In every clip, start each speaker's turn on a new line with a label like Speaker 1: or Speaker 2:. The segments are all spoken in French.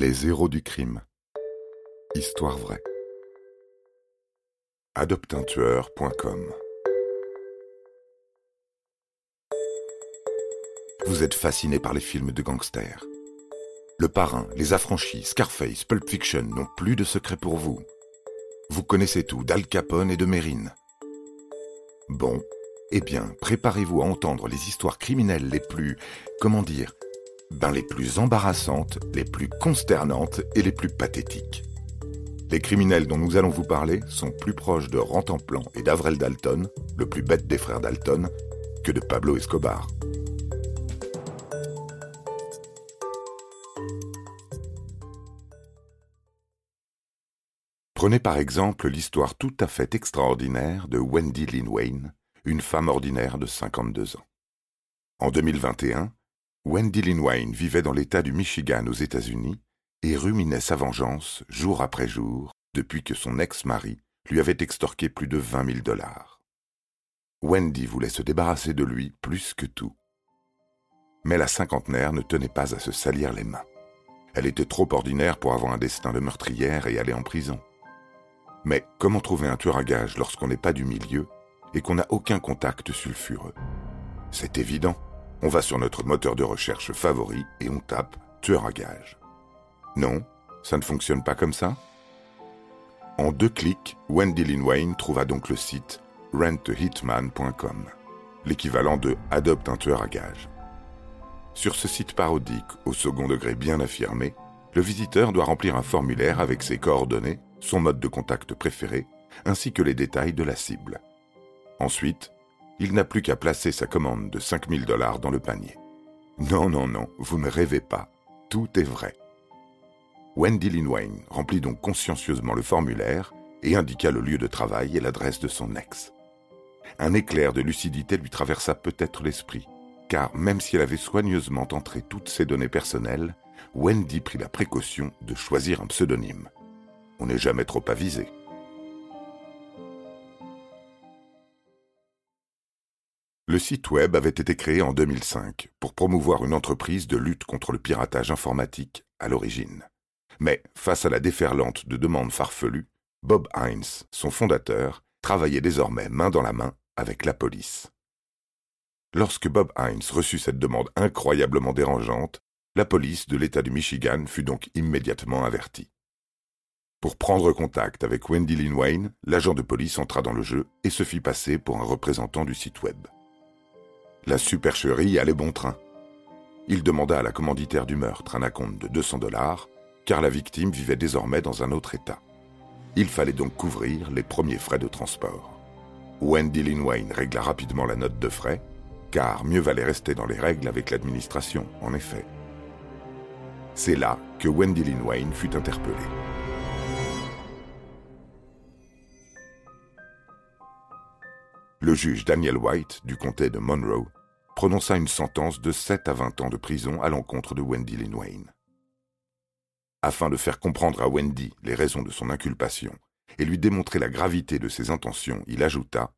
Speaker 1: Les héros du crime. Histoire vraie. Adoptuntueur.com Vous êtes fasciné par les films de gangsters. Le Parrain, Les Affranchis, Scarface, Pulp Fiction n'ont plus de secret pour vous. Vous connaissez tout d'Al Capone et de Mérine. Bon, eh bien, préparez-vous à entendre les histoires criminelles les plus, comment dire, ben les plus embarrassantes, les plus consternantes et les plus pathétiques. Les criminels dont nous allons vous parler sont plus proches de Rantanplan et d'Avrel Dalton, le plus bête des frères Dalton, que de Pablo Escobar. Prenez par exemple l'histoire tout à fait extraordinaire de Wendy Lynn Wayne, une femme ordinaire de 52 ans. En 2021, Wendy Lynn vivait dans l'État du Michigan aux États-Unis et ruminait sa vengeance jour après jour depuis que son ex-mari lui avait extorqué plus de 20 000 dollars. Wendy voulait se débarrasser de lui plus que tout. Mais la cinquantenaire ne tenait pas à se salir les mains. Elle était trop ordinaire pour avoir un destin de meurtrière et aller en prison. Mais comment trouver un tueur à gage lorsqu'on n'est pas du milieu et qu'on n'a aucun contact sulfureux? C'est évident. On va sur notre moteur de recherche favori et on tape tueur à gage. Non, ça ne fonctionne pas comme ça En deux clics, Wendy Lynn Wayne trouva donc le site renthehitman.com, l'équivalent de Adopte un tueur à gage. Sur ce site parodique au second degré bien affirmé, le visiteur doit remplir un formulaire avec ses coordonnées, son mode de contact préféré, ainsi que les détails de la cible. Ensuite, il n'a plus qu'à placer sa commande de 5000 dollars dans le panier. Non, non, non, vous ne rêvez pas. Tout est vrai. Wendy Lynn Wayne remplit donc consciencieusement le formulaire et indiqua le lieu de travail et l'adresse de son ex. Un éclair de lucidité lui traversa peut-être l'esprit, car même si elle avait soigneusement entré toutes ses données personnelles, Wendy prit la précaution de choisir un pseudonyme. On n'est jamais trop avisé. Le site web avait été créé en 2005 pour promouvoir une entreprise de lutte contre le piratage informatique à l'origine. Mais face à la déferlante de demandes farfelues, Bob Hines, son fondateur, travaillait désormais main dans la main avec la police. Lorsque Bob Hines reçut cette demande incroyablement dérangeante, la police de l'État du Michigan fut donc immédiatement avertie. Pour prendre contact avec Wendy Lynn Wayne, l'agent de police entra dans le jeu et se fit passer pour un représentant du site web. La supercherie allait bon train. Il demanda à la commanditaire du meurtre un acompte de 200 dollars, car la victime vivait désormais dans un autre État. Il fallait donc couvrir les premiers frais de transport. Wendy Lynn Wayne régla rapidement la note de frais, car mieux valait rester dans les règles avec l'administration, en effet. C'est là que Wendy Lynn Wayne fut interpellée. Le juge Daniel White du comté de Monroe prononça une sentence de 7 à 20 ans de prison à l'encontre de Wendy Lynn Wayne. Afin de faire comprendre à Wendy les raisons de son inculpation et lui démontrer la gravité de ses intentions, il ajouta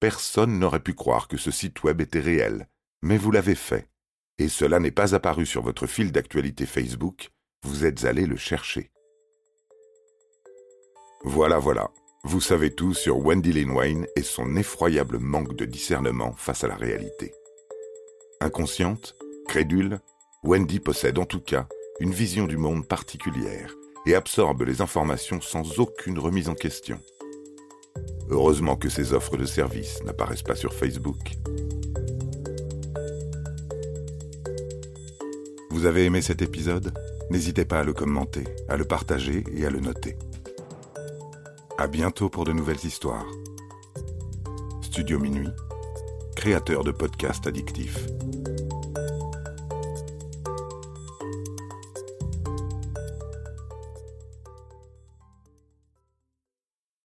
Speaker 1: Personne n'aurait pu croire que ce site web était réel, mais vous l'avez fait, et cela n'est pas apparu sur votre fil d'actualité Facebook, vous êtes allé le chercher. Voilà, voilà, vous savez tout sur Wendy Lynn Wayne et son effroyable manque de discernement face à la réalité. Inconsciente, crédule, Wendy possède en tout cas une vision du monde particulière et absorbe les informations sans aucune remise en question. Heureusement que ses offres de services n'apparaissent pas sur Facebook. Vous avez aimé cet épisode? N'hésitez pas à le commenter, à le partager et à le noter. À bientôt pour de nouvelles histoires. Studio Minuit, créateur de podcasts addictifs.